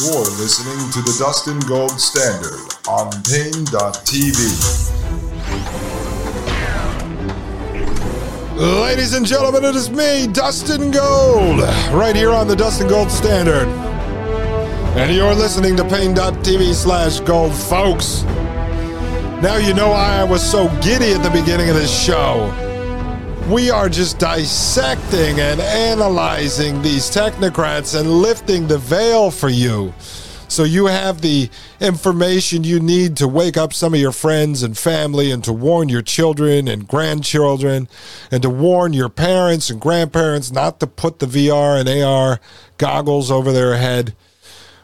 You're listening to the Dustin Gold Standard on Paine.tv. Ladies and gentlemen, it is me, Dustin Gold, right here on the Dustin Gold Standard. And you're listening to Paine.tv slash gold, folks. Now you know why I was so giddy at the beginning of this show. We are just dissecting and analyzing these technocrats and lifting the veil for you. So you have the information you need to wake up some of your friends and family and to warn your children and grandchildren and to warn your parents and grandparents not to put the VR and AR goggles over their head.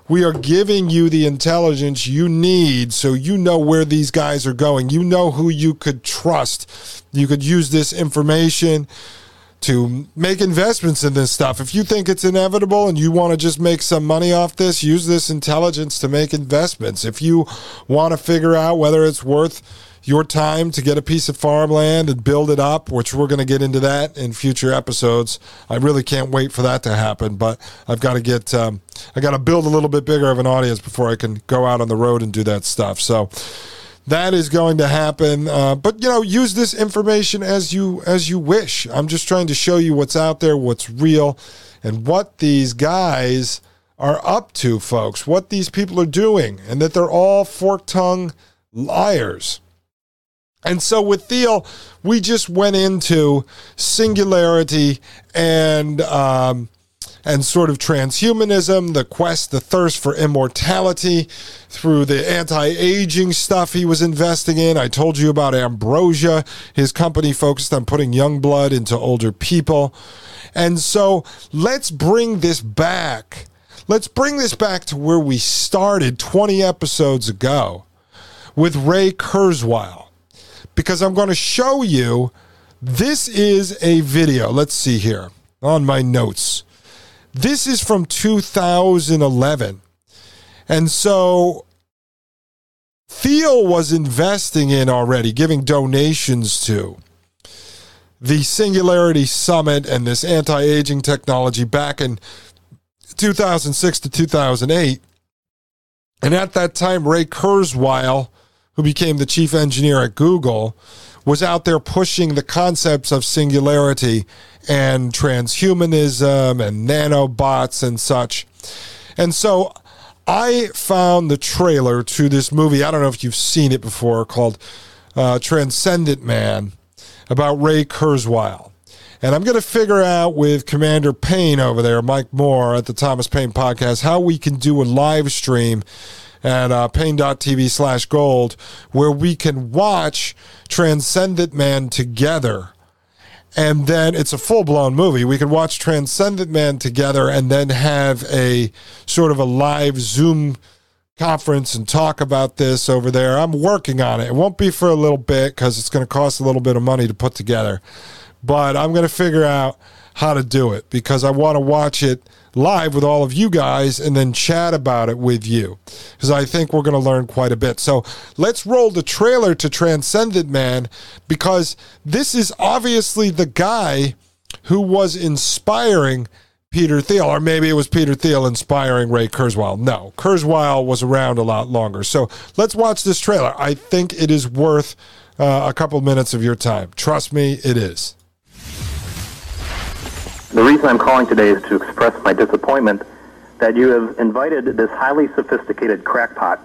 We are giving you the intelligence you need so you know where these guys are going. You know who you could trust. You could use this information to make investments in this stuff. If you think it's inevitable and you want to just make some money off this, use this intelligence to make investments. If you want to figure out whether it's worth your time to get a piece of farmland and build it up, which we're going to get into that in future episodes. I really can't wait for that to happen, but I've got to get, um, I got to build a little bit bigger of an audience before I can go out on the road and do that stuff. So that is going to happen. Uh, but you know, use this information as you as you wish. I'm just trying to show you what's out there, what's real, and what these guys are up to, folks. What these people are doing, and that they're all fork tongue liars. And so with Thiel, we just went into singularity and um, and sort of transhumanism, the quest, the thirst for immortality through the anti-aging stuff he was investing in. I told you about Ambrosia, his company focused on putting young blood into older people. And so let's bring this back. Let's bring this back to where we started 20 episodes ago with Ray Kurzweil because I'm going to show you this is a video. Let's see here on my notes. This is from 2011. And so Thiel was investing in already, giving donations to the Singularity Summit and this anti aging technology back in 2006 to 2008. And at that time, Ray Kurzweil who became the chief engineer at Google, was out there pushing the concepts of singularity and transhumanism and nanobots and such. And so I found the trailer to this movie. I don't know if you've seen it before called uh, Transcendent Man about Ray Kurzweil. And I'm going to figure out with Commander Payne over there, Mike Moore at the Thomas Paine podcast, how we can do a live stream at uh, paine.tv slash gold, where we can watch Transcendent Man together. And then it's a full blown movie. We can watch Transcendent Man together and then have a sort of a live Zoom conference and talk about this over there. I'm working on it. It won't be for a little bit because it's going to cost a little bit of money to put together. But I'm going to figure out how to do it because I want to watch it live with all of you guys and then chat about it with you because I think we're going to learn quite a bit. So let's roll the trailer to Transcendent Man because this is obviously the guy who was inspiring Peter Thiel, or maybe it was Peter Thiel inspiring Ray Kurzweil. No, Kurzweil was around a lot longer. So let's watch this trailer. I think it is worth uh, a couple minutes of your time. Trust me, it is. The reason I'm calling today is to express my disappointment that you have invited this highly sophisticated crackpot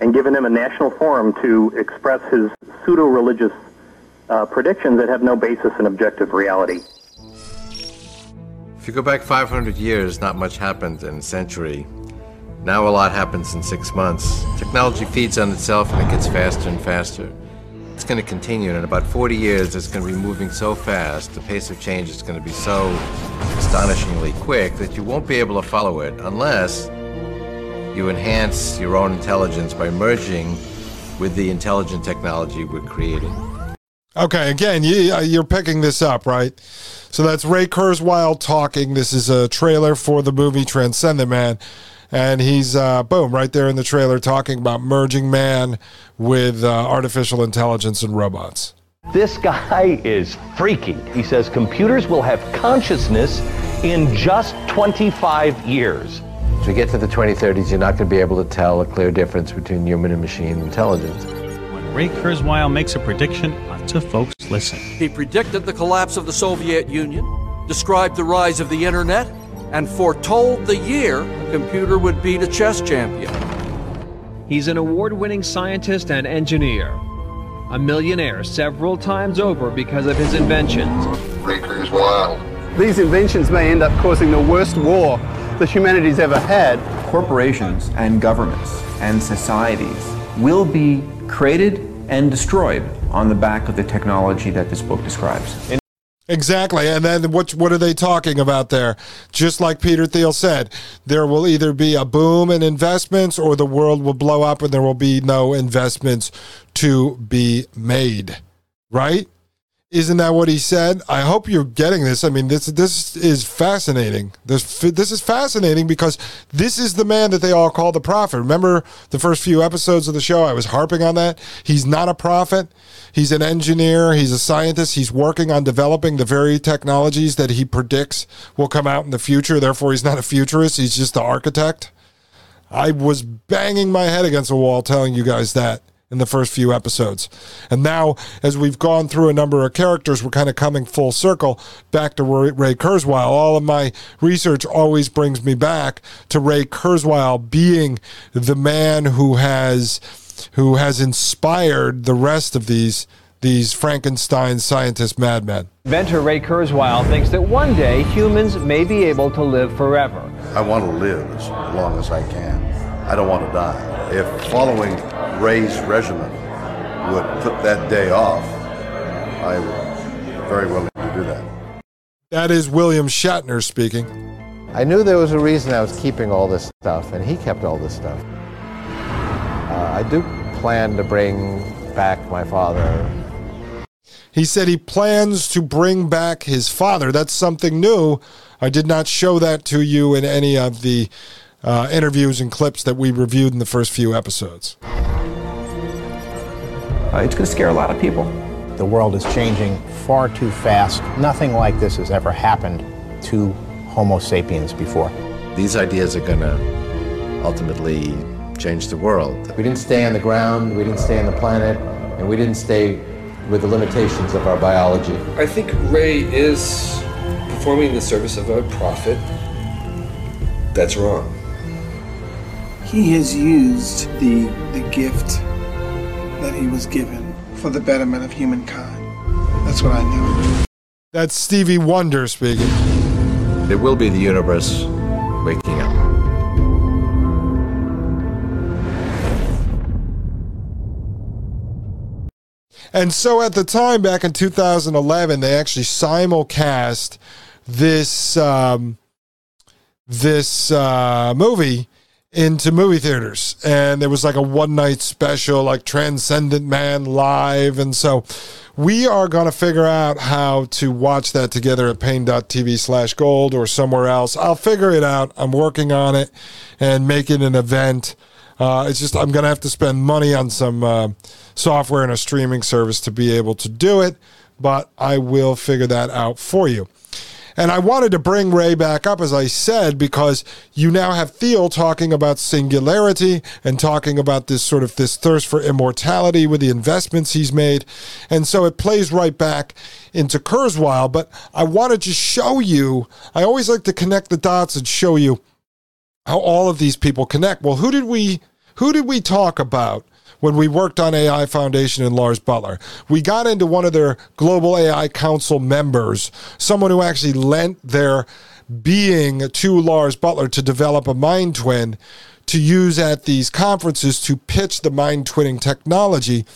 and given him a national forum to express his pseudo-religious uh, predictions that have no basis in objective reality. If you go back 500 years, not much happened in a century. Now a lot happens in six months. Technology feeds on itself and it gets faster and faster. Going to continue, and in about 40 years, it's going to be moving so fast, the pace of change is going to be so astonishingly quick that you won't be able to follow it unless you enhance your own intelligence by merging with the intelligent technology we're creating. Okay, again, you, uh, you're picking this up, right? So that's Ray Kurzweil talking. This is a trailer for the movie Transcendent Man. And he's, uh, boom, right there in the trailer talking about merging man with uh, artificial intelligence and robots. This guy is freaky. He says computers will have consciousness in just 25 years. As we get to the 2030s, you're not going to be able to tell a clear difference between human and machine intelligence. When Ray Kurzweil makes a prediction, lots of folks listen. He predicted the collapse of the Soviet Union, described the rise of the internet, and foretold the year a computer would beat a chess champion. He's an award winning scientist and engineer a millionaire several times over because of his inventions. Breakers wild. These inventions may end up causing the worst war that humanity's ever had. Corporations and governments and societies will be created and destroyed on the back of the technology that this book describes. Exactly. And then what what are they talking about there? Just like Peter Thiel said, there will either be a boom in investments or the world will blow up and there will be no investments to be made. Right? Isn't that what he said? I hope you're getting this. I mean, this this is fascinating. This this is fascinating because this is the man that they all call the prophet. Remember the first few episodes of the show? I was harping on that. He's not a prophet. He's an engineer. He's a scientist. He's working on developing the very technologies that he predicts will come out in the future. Therefore, he's not a futurist. He's just the architect. I was banging my head against a wall telling you guys that in the first few episodes. And now, as we've gone through a number of characters, we're kind of coming full circle back to Ray Kurzweil. All of my research always brings me back to Ray Kurzweil being the man who has who has inspired the rest of these these Frankenstein scientist madmen. Inventor Ray Kurzweil thinks that one day humans may be able to live forever. I want to live as long as I can. I don't want to die. If following Ray's regimen would put that day off, I would very willing to do that. That is William Shatner speaking. I knew there was a reason I was keeping all this stuff, and he kept all this stuff. Uh, I do plan to bring back my father. He said he plans to bring back his father. That's something new. I did not show that to you in any of the uh, interviews and clips that we reviewed in the first few episodes. Uh, it's going to scare a lot of people. The world is changing far too fast. Nothing like this has ever happened to Homo sapiens before. These ideas are going to ultimately change the world. We didn't stay on the ground, we didn't stay on the planet, and we didn't stay with the limitations of our biology. I think Ray is performing the service of a prophet. That's wrong. He has used the, the gift that he was given for the betterment of humankind. That's what I know. That's Stevie Wonder speaking. It will be the universe waking up. And so at the time, back in 2011, they actually simulcast this um, this uh, movie into movie theaters. And there was like a one night special, like Transcendent Man Live. And so we are going to figure out how to watch that together at paine.tv slash gold or somewhere else. I'll figure it out. I'm working on it and make it an event. Uh, it's just I'm going to have to spend money on some uh, software and a streaming service to be able to do it, but I will figure that out for you. And I wanted to bring Ray back up, as I said, because you now have Thiel talking about singularity and talking about this sort of this thirst for immortality with the investments he's made. And so it plays right back into Kurzweil. But I wanted to show you, I always like to connect the dots and show you how all of these people connect. Well, who did we who did we talk about when we worked on AI Foundation and Lars Buttler. We got into one of their Global AI Council members, someone who actually lent their being to Lars Buttler to develop a mind twin to use at these conferences to pitch the mind twinning technology,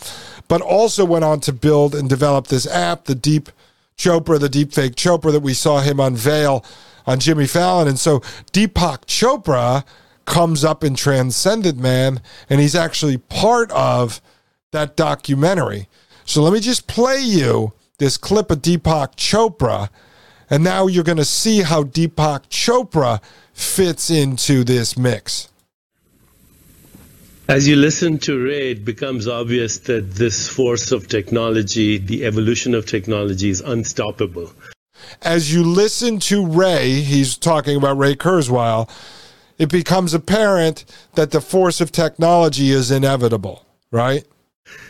but also went on to build and develop this app, the Deep Chopra, the deepfake Chopra that we saw him unveil on Jimmy Fallon. And so Deepak Chopra comes up in Transcendent Man, and he's actually part of that documentary. So let me just play you this clip of Deepak Chopra, and now you're going to see how Deepak Chopra fits into this mix. As you listen to Ray, it becomes obvious that this force of technology, the evolution of technology, is unstoppable. As you listen to Ray, he's talking about Ray Kurzweil, it becomes apparent that the force of technology is inevitable, right?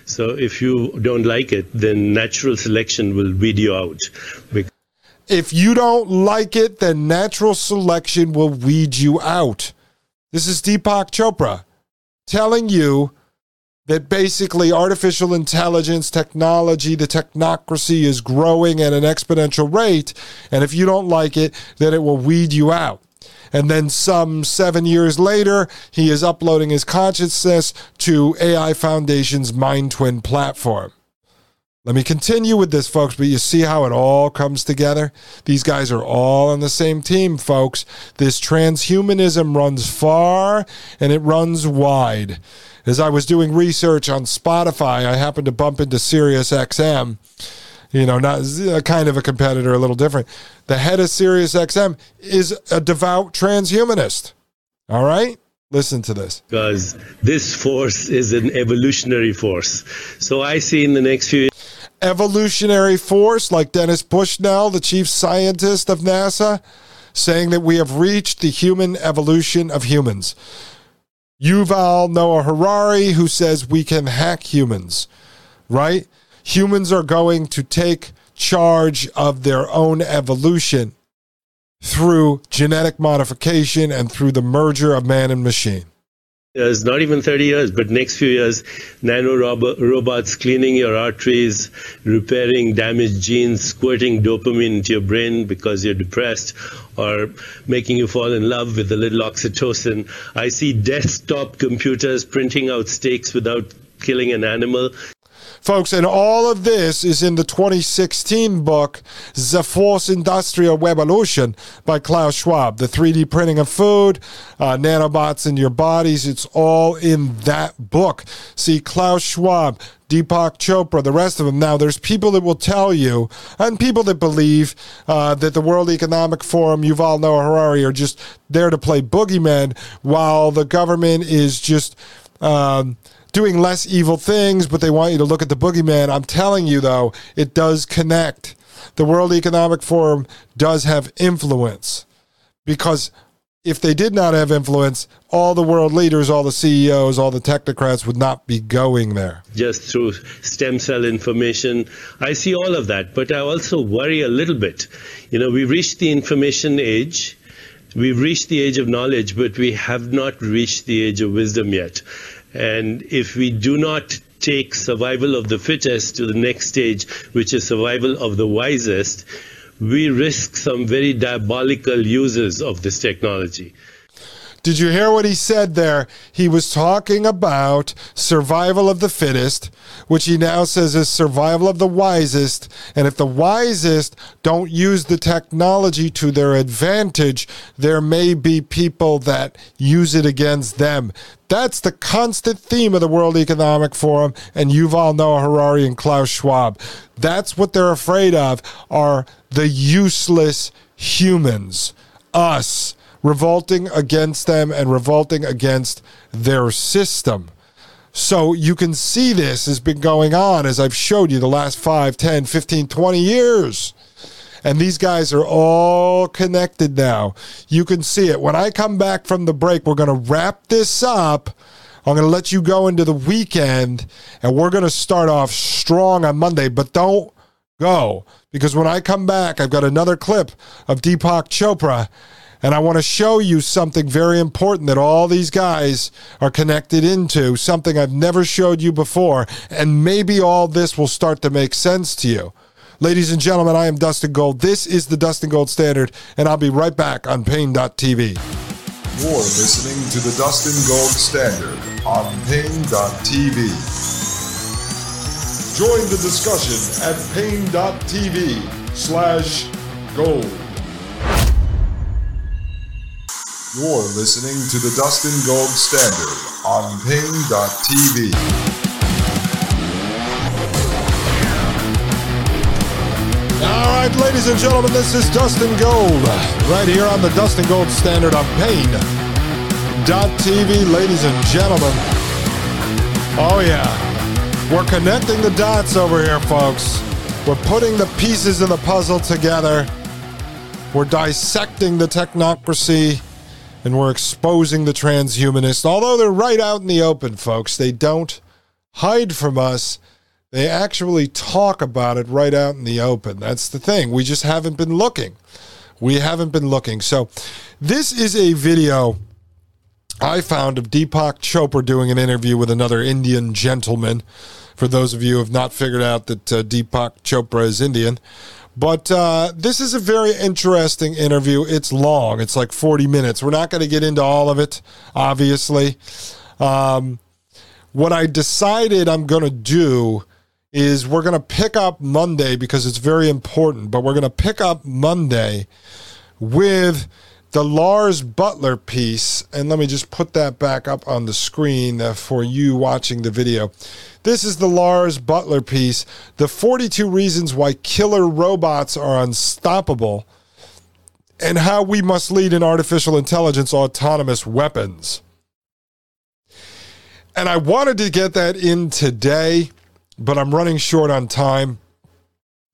So if you don't like it, then natural selection will weed you out. If you don't like it, then natural selection will weed you out. This is Deepak Chopra telling you that basically artificial intelligence, technology, the technocracy is growing at an exponential rate. And if you don't like it, then it will weed you out. And then some seven years later, he is uploading his consciousness to AI Foundation's Mind Twin platform. Let me continue with this, folks, but you see how it all comes together? These guys are all on the same team, folks. This transhumanism runs far and it runs wide. As I was doing research on Spotify, I happened to bump into Sirius XM you know, not a kind of a competitor, a little different. The head of Sirius XM is a devout transhumanist. All right? Listen to this. Because this force is an evolutionary force. So I see in the next few evolutionary force like Dennis Bushnell, the chief scientist of NASA, saying that we have reached the human evolution of humans. Yuval Noah Harari, who says we can hack humans, right? Humans are going to take charge of their own evolution through genetic modification and through the merger of man and machine. Years, not even 30 years, but next few years, nano robots cleaning your arteries, repairing damaged genes, squirting dopamine into your brain because you're depressed, or making you fall in love with a little oxytocin. I see desktop computers printing out steaks without killing an animal. Folks, and all of this is in the 2016 book, The Fourth Industrial Revolution by Klaus Schwab. The 3D printing of food, uh, nanobots in your bodies, it's all in that book. See, Klaus Schwab, Deepak Chopra, the rest of them. Now, there's people that will tell you, and people that believe uh, that the World Economic Forum, Yuval Noah Harari, are just there to play boogeyman while the government is just. Um, doing less evil things, but they want you to look at the boogeyman. I'm telling you, though, it does connect. The World Economic Forum does have influence because if they did not have influence, all the world leaders, all the CEOs, all the technocrats would not be going there. Just through stem cell information. I see all of that, but I also worry a little bit. You know, we've reached the information age. We've reached the age of knowledge, but we have not reached the age of wisdom yet. And if we do not take survival of the fittest to the next stage, which is survival of the wisest, we risk some very diabolical uses of this technology. Did you hear what he said there? He was talking about survival of the fittest, which he now says is survival of the wisest. And if the wisest don't use the technology to their advantage, there may be people that use it against them. That's the constant theme of the World Economic Forum and Yuval Noah Harari and Klaus Schwab. That's what they're afraid of are the useless humans, us revolting against them and revolting against their system. So you can see this has been going on, as I've showed you, the last 5, 10, 15, 20 years. And these guys are all connected now. You can see it. When I come back from the break, we're going to wrap this up. I'm going to let you go into the weekend, and we're going to start off strong on Monday. But don't go, because when I come back, I've got another clip of Deepak Chopra and I want to show you something very important that all these guys are connected into, something I've never showed you before. And maybe all this will start to make sense to you. Ladies and gentlemen, I am Dustin Gold. This is the Dustin Gold Standard, and I'll be right back on Paine.tv. You're listening to the Dustin Gold Standard on Paine.tv. Join the discussion at Paine.tv slash gold. You're listening to the Dustin Gold Standard on Paine.tv. All right, ladies and gentlemen, this is Dustin Gold, right here on the Dustin Gold Standard on Paine.tv, ladies and gentlemen. Oh, yeah. We're connecting the dots over here, folks. We're putting the pieces of the puzzle together. We're dissecting the technocracy and we're exposing the transhumanists. Although they're right out in the open, folks, they don't hide from us. They actually talk about it right out in the open. That's the thing. We just haven't been looking. We haven't been looking. So, this is a video I found of Deepak Chopra doing an interview with another Indian gentleman. For those of you who have not figured out that uh, Deepak Chopra is Indian, but uh, this is a very interesting interview. It's long, it's like 40 minutes. We're not going to get into all of it, obviously. Um, what I decided I'm going to do is we're going to pick up Monday because it's very important, but we're going to pick up Monday with the Lars Buttler piece. And let me just put that back up on the screen uh, for you watching the video. This is the Lars Buttler piece The 42 Reasons Why Killer Robots Are Unstoppable and How We Must Lead in Artificial Intelligence Autonomous Weapons. And I wanted to get that in today, but I'm running short on time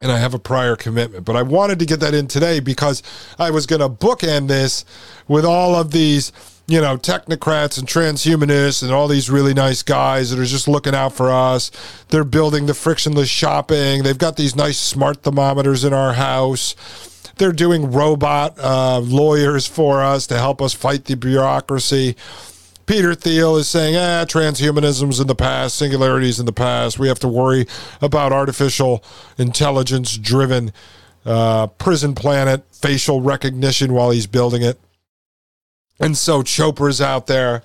and I have a prior commitment. But I wanted to get that in today because I was going to bookend this with all of these, you know, technocrats and transhumanists and all these really nice guys that are just looking out for us. They're building the frictionless shopping. They've got these nice smart thermometers in our house. They're doing robot uh, lawyers for us to help us fight the bureaucracy. Peter Thiel is saying, ah, transhumanism's in the past, singularities in the past. We have to worry about artificial intelligence driven uh, prison planet facial recognition while he's building it. And so Chopra's out there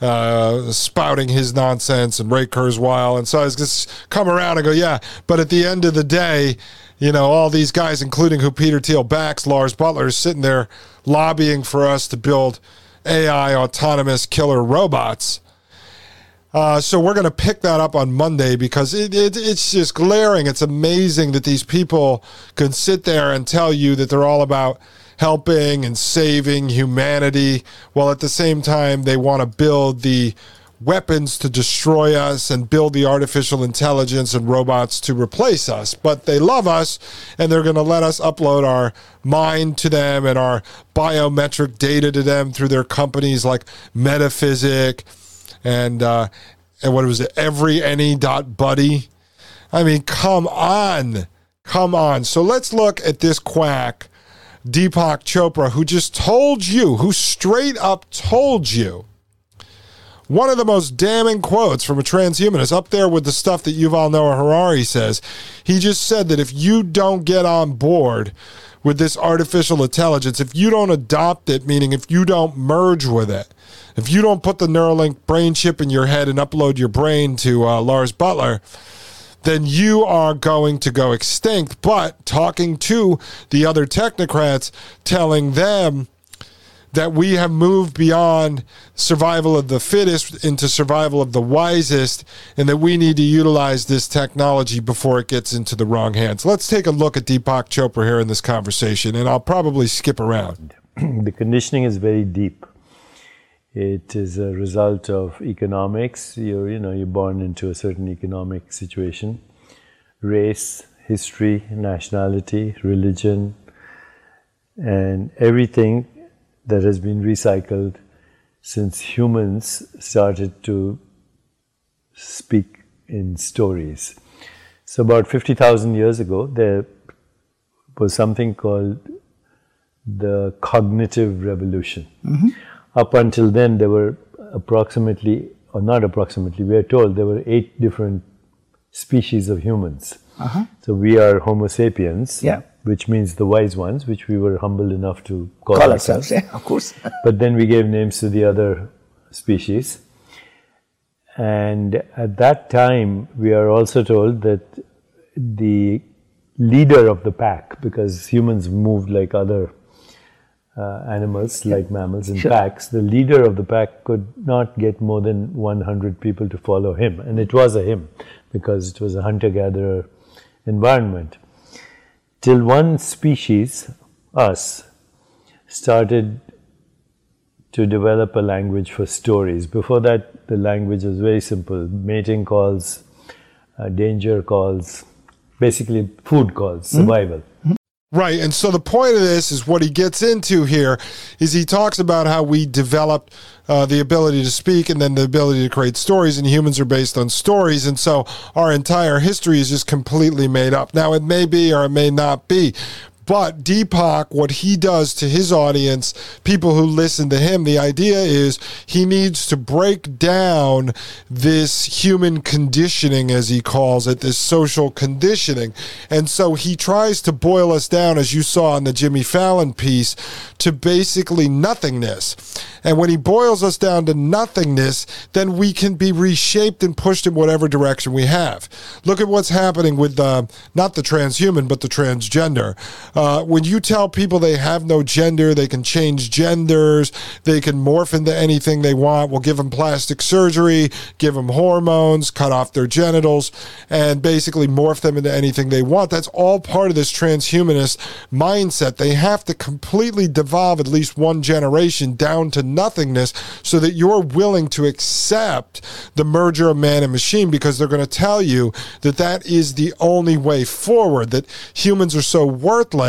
uh, spouting his nonsense and Ray Kurzweil. And so I just come around and go, yeah, but at the end of the day, you know, all these guys, including who Peter Thiel backs, Lars Buttler, is sitting there lobbying for us to build – AI autonomous killer robots. Uh, so we're going to pick that up on Monday because it, it, it's just glaring. It's amazing that these people can sit there and tell you that they're all about helping and saving humanity, while at the same time they want to build the weapons to destroy us and build the artificial intelligence and robots to replace us. But they love us and they're going to let us upload our mind to them and our biometric data to them through their companies like Metaphysic and uh, and what was it? Every any dot buddy. I mean, come on. Come on. So let's look at this quack, Deepak Chopra, who just told you, who straight up told you one of the most damning quotes from a transhumanist, up there with the stuff that Yuval Noah Harari says. He just said that if you don't get on board with this artificial intelligence, if you don't adopt it, meaning if you don't merge with it, if you don't put the Neuralink brain chip in your head and upload your brain to uh, Lars Buttler, then you are going to go extinct. But talking to the other technocrats, telling them that we have moved beyond survival of the fittest into survival of the wisest, and that we need to utilize this technology before it gets into the wrong hands. Let's take a look at Deepak Chopra here in this conversation, and I'll probably skip around. the conditioning is very deep. It is a result of economics. You're, you know, you're born into a certain economic situation, race, history, nationality, religion, and everything that has been recycled since humans started to speak in stories. So, about 50,000 years ago, there was something called the cognitive revolution. Mm-hmm. Up until then, there were approximately, or not approximately, we are told there were eight different species of humans. Uh-huh. So, we are Homo sapiens. Yeah which means the wise ones, which we were humble enough to call, call ourselves. ourselves. Yeah, of course. but then we gave names to the other species. And at that time, we are also told that the leader of the pack because humans moved like other uh, animals, like mammals in Sure. packs. The leader of the pack could not get more than 100 people to follow him, and it was a him because it was a hunter gatherer environment. Till one species, us, started to develop a language for stories. Before that, the language was very simple mating calls, uh, danger calls, basically food calls, survival. Right. And so the point of this is what he gets into here is he talks about how we developed uh, the ability to speak and then the ability to create stories, and humans are based on stories. And so our entire history is just completely made up. Now, it may be or it may not be. But Deepak, what he does to his audience, people who listen to him, the idea is he needs to break down this human conditioning, as he calls it, this social conditioning. And so he tries to boil us down, as you saw in the Jimmy Fallon piece, to basically nothingness. And when he boils us down to nothingness, then we can be reshaped and pushed in whatever direction we have. Look at what's happening with uh, not the transhuman, but the transgender. Uh, when you tell people they have no gender, they can change genders, they can morph into anything they want. We'll give them plastic surgery, give them hormones, cut off their genitals, and basically morph them into anything they want. That's all part of this transhumanist mindset. They have to completely devolve at least one generation down to nothingness so that you're willing to accept the merger of man and machine because they're going to tell you that that is the only way forward, that humans are so worthless,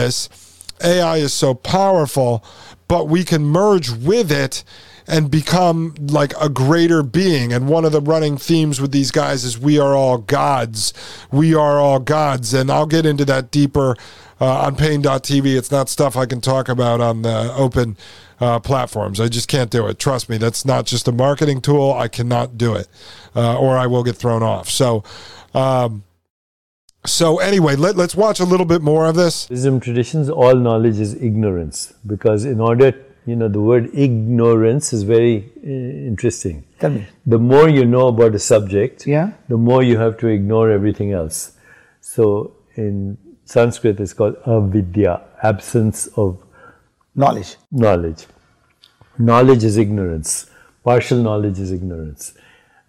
AI is so powerful, but we can merge with it and become like a greater being. And one of the running themes with these guys is we are all gods. We are all gods. And I'll get into that deeper uh, on paine.tv. It's not stuff I can talk about on the open uh, platforms. I just can't do it. Trust me, that's not just a marketing tool. I cannot do it, uh, or I will get thrown off. So, um, so anyway, let, let's watch a little bit more of this. Wisdom traditions, all knowledge is ignorance because in order, you know, the word ignorance is very uh, interesting. Tell me. The more you know about a subject, Yeah. the more you have to ignore everything else. So in Sanskrit, it's called avidya, absence of knowledge. Knowledge. Knowledge is ignorance. Partial knowledge is ignorance.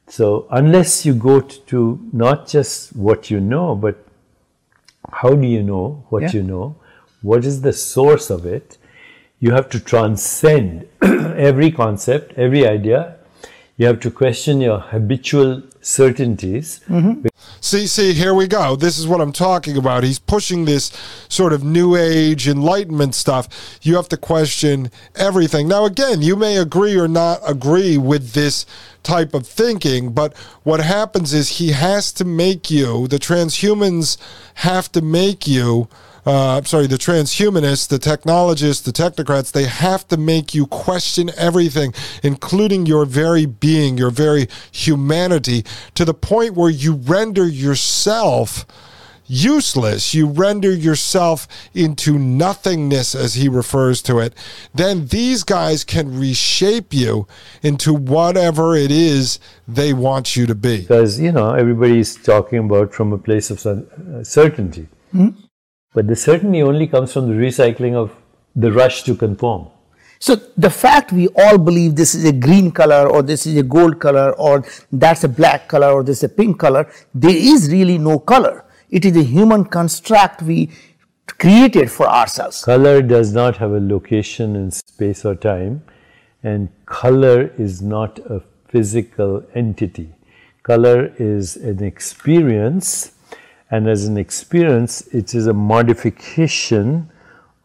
So unless you go t- to not just what you know, but how do you know what Yeah. you know? What is the source of it? You have to transcend every concept, every idea. You have to question your habitual certainties. Mm-hmm. See, see, here we go. This is what I'm talking about. He's pushing this sort of new age enlightenment stuff. You have to question everything. Now, again, you may agree or not agree with this type of thinking, but what happens is he has to make you, the transhumans have to make you. Uh, sorry, the transhumanists, the technologists, the technocrats, they have to make you question everything, including your very being, your very humanity, to the point where you render yourself useless. You render yourself into nothingness, as he refers to it. Then these guys can reshape you into whatever it is they want you to be. Because, you know, everybody is talking about from a place of uh, certainty. Hmm? But the certainty only comes from the recycling of the rush to conform. So the fact we all believe this is a green color or this is a gold color or that's a black color or this is a pink color, there is really no color. It is a human construct we created for ourselves. Color does not have a location in space or time, and color is not a physical entity. Color is an experience, and as an experience, it is a modification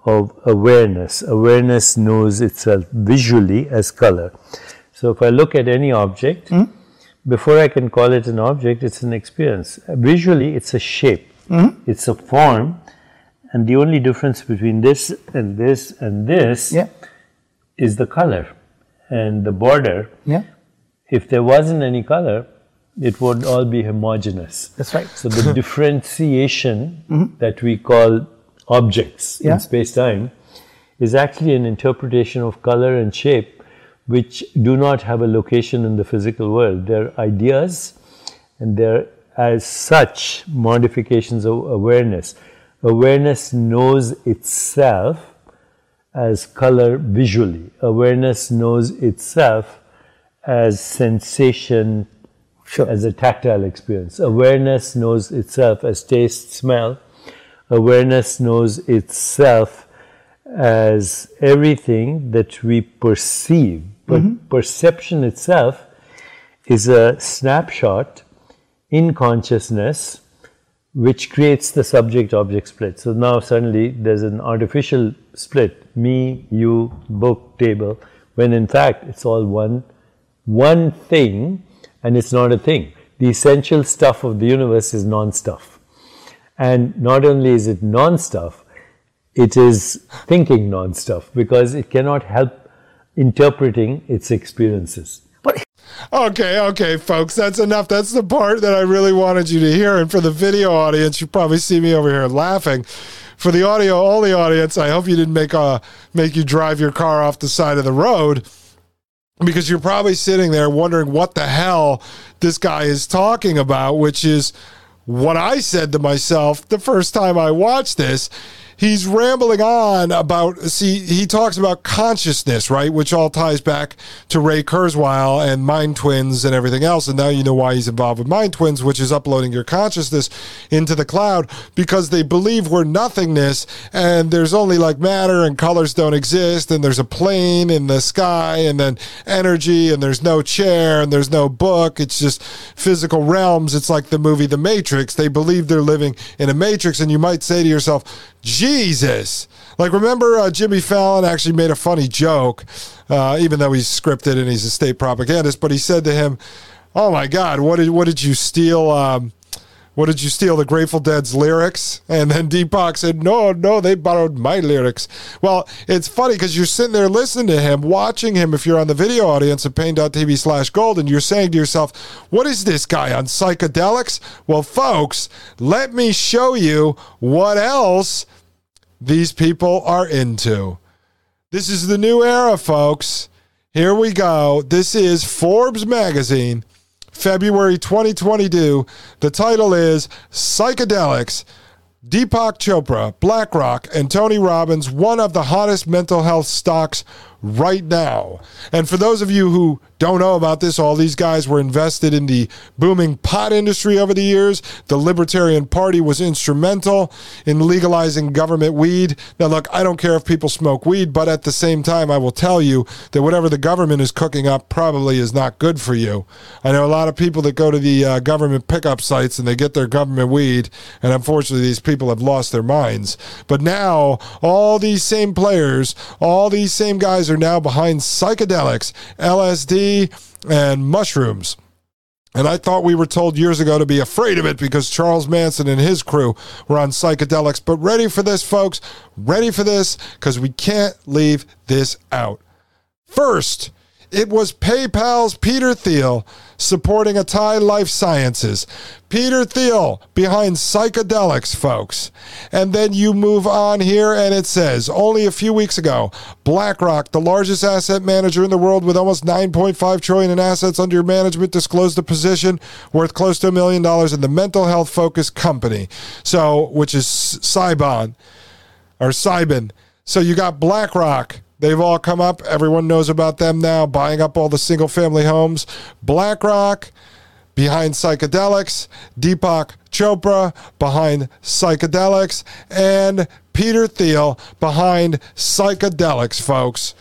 of awareness. Awareness knows itself visually as color. So if I look at any object, before I can call it an object, it's an experience. Visually, it's a shape, Mhm. it's a form, and the only difference between this and this and this is the color and the border. Yeah. If there wasn't any color, it would all be homogeneous. That's right. So the differentiation Mhm. that we call objects Yeah. in space-time is actually an interpretation of color and shape which do not have a location in the physical world. They're ideas and they're as such modifications of awareness. Awareness knows itself as color visually. Awareness knows itself as sensation, sure. as a tactile experience. Awareness knows itself as taste, smell. Awareness knows itself as everything that we perceive. But Mhm. perception itself is a snapshot in consciousness which creates the subject object split. So now suddenly there's an artificial split me, you, book, table, when in fact it's all one, one thing and it's not a thing. The essential stuff of the universe is non stuff. And not only is it non stuff, it is thinking non stuff because it cannot help interpreting its experiences. Okay, okay, folks, that's enough. That's the part that I really wanted you to hear. And for the video audience, you probably see me over here laughing. For the audio only audience, I hope you didn't make uh make you drive your car off the side of the road because you're probably sitting there wondering what the hell this guy is talking about, which is what I said to myself the first time I watched this. He's rambling on about, see, he talks about consciousness, right? Which all ties back to Ray Kurzweil and Mind Twins and everything else. And now you know why he's involved with Mind Twins, which is uploading your consciousness into the cloud because they believe we're nothingness and there's only like matter and colors don't exist and there's a plane in the sky and then energy and there's no chair and there's no book. It's just physical realms. It's like the movie The Matrix. They believe they're living in a matrix. And you might say to yourself, Jesus. Like, remember uh, Jimmy Fallon actually made a funny joke, uh, even though he's scripted and he's a state propagandist, but he said to him, Oh my God, what did, what did you steal? Um, what did you steal the Grateful Dead's lyrics? And then Deepak said, No, no, they borrowed my lyrics. Well, it's funny because you're sitting there listening to him, watching him if you're on the video audience at paine.tv slash gold, and you're saying to yourself, What is this guy on psychedelics? Well, folks, let me show you what else these people are into. This is the new era, folks. Here we go. This is Forbes magazine, February 2022. The title is Psychedelics. Deepak Chopra, BlackRock, and Tony Robbins, one of the hottest mental health stocks right now. And for those of you who don't know about this, all these guys were invested in the booming pot industry over the years. The Libertarian Party was instrumental in legalizing government weed. Now, look, I don't care if people smoke weed, but at the same time, I will tell you that whatever the government is cooking up probably is not good for you. I know a lot of people that go to the uh, government pickup sites and they get their government weed, and unfortunately, these people have lost their minds. But now, all these same players, all these same guys are now behind psychedelics, LSD, and mushrooms. And I thought we were told years ago to be afraid of it because Charles Manson and his crew were on psychedelics. But ready for this, folks? Ready for this? Because we can't leave this out. First, it was PayPal's Peter Thiel supporting Atai Life Sciences. Peter Thiel behind psychedelics, folks. And then you move on here and it says only a few weeks ago, BlackRock, the largest asset manager in the world with almost 9.5 trillion in assets under management, disclosed a position worth close to a million dollars in the mental health focused company. So, which is Cybon or Cybin. So you got BlackRock. They've all come up. Everyone knows about them now, buying up all the single family homes. BlackRock behind psychedelics, Deepak Chopra behind psychedelics, and Peter Thiel behind psychedelics, folks.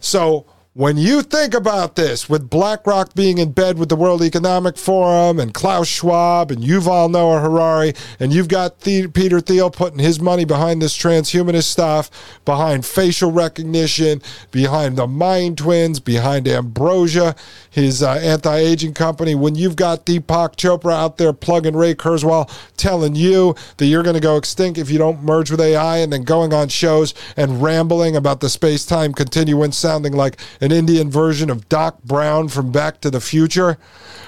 So when you think about this, with BlackRock being in bed with the World Economic Forum and Klaus Schwab and Yuval Noah Harari, and you've got the- Peter Thiel putting his money behind this transhumanist stuff, behind facial recognition, behind the Mind Twins, behind Ambrosia, his uh, anti-aging company, when you've got Deepak Chopra out there plugging Ray Kurzweil, telling you that you're going to go extinct if you don't merge with AI, and then going on shows and rambling about the space-time continuum, sounding like an Indian version of Doc Brown from Back to the Future.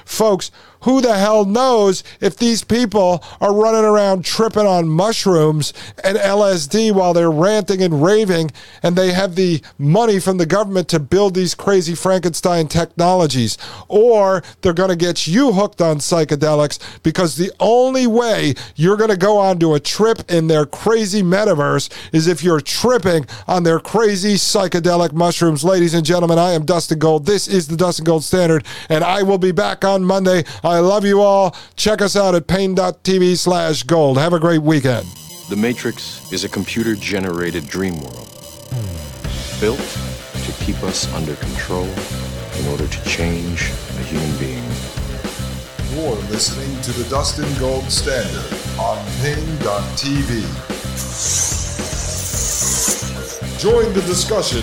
Folks, who the hell knows if these people are running around tripping on mushrooms and LSD while they're ranting and raving and they have the money from the government to build these crazy Frankenstein technologies. Or they're going to get you hooked on psychedelics because the only way you're going to go onto a trip in their crazy metaverse is if you're tripping on their crazy psychedelic mushrooms. Ladies and gentlemen, I am Dustin Gold. This is the Dustin Gold Standard, and I will be back on Monday. I love you all. Check us out at paine.tv slash gold. Have a great weekend. The Matrix is a computer generated dream world built to keep us under control in order to change a human being. You're listening to the Dustin Gold Standard on Paine.tv. Join the discussion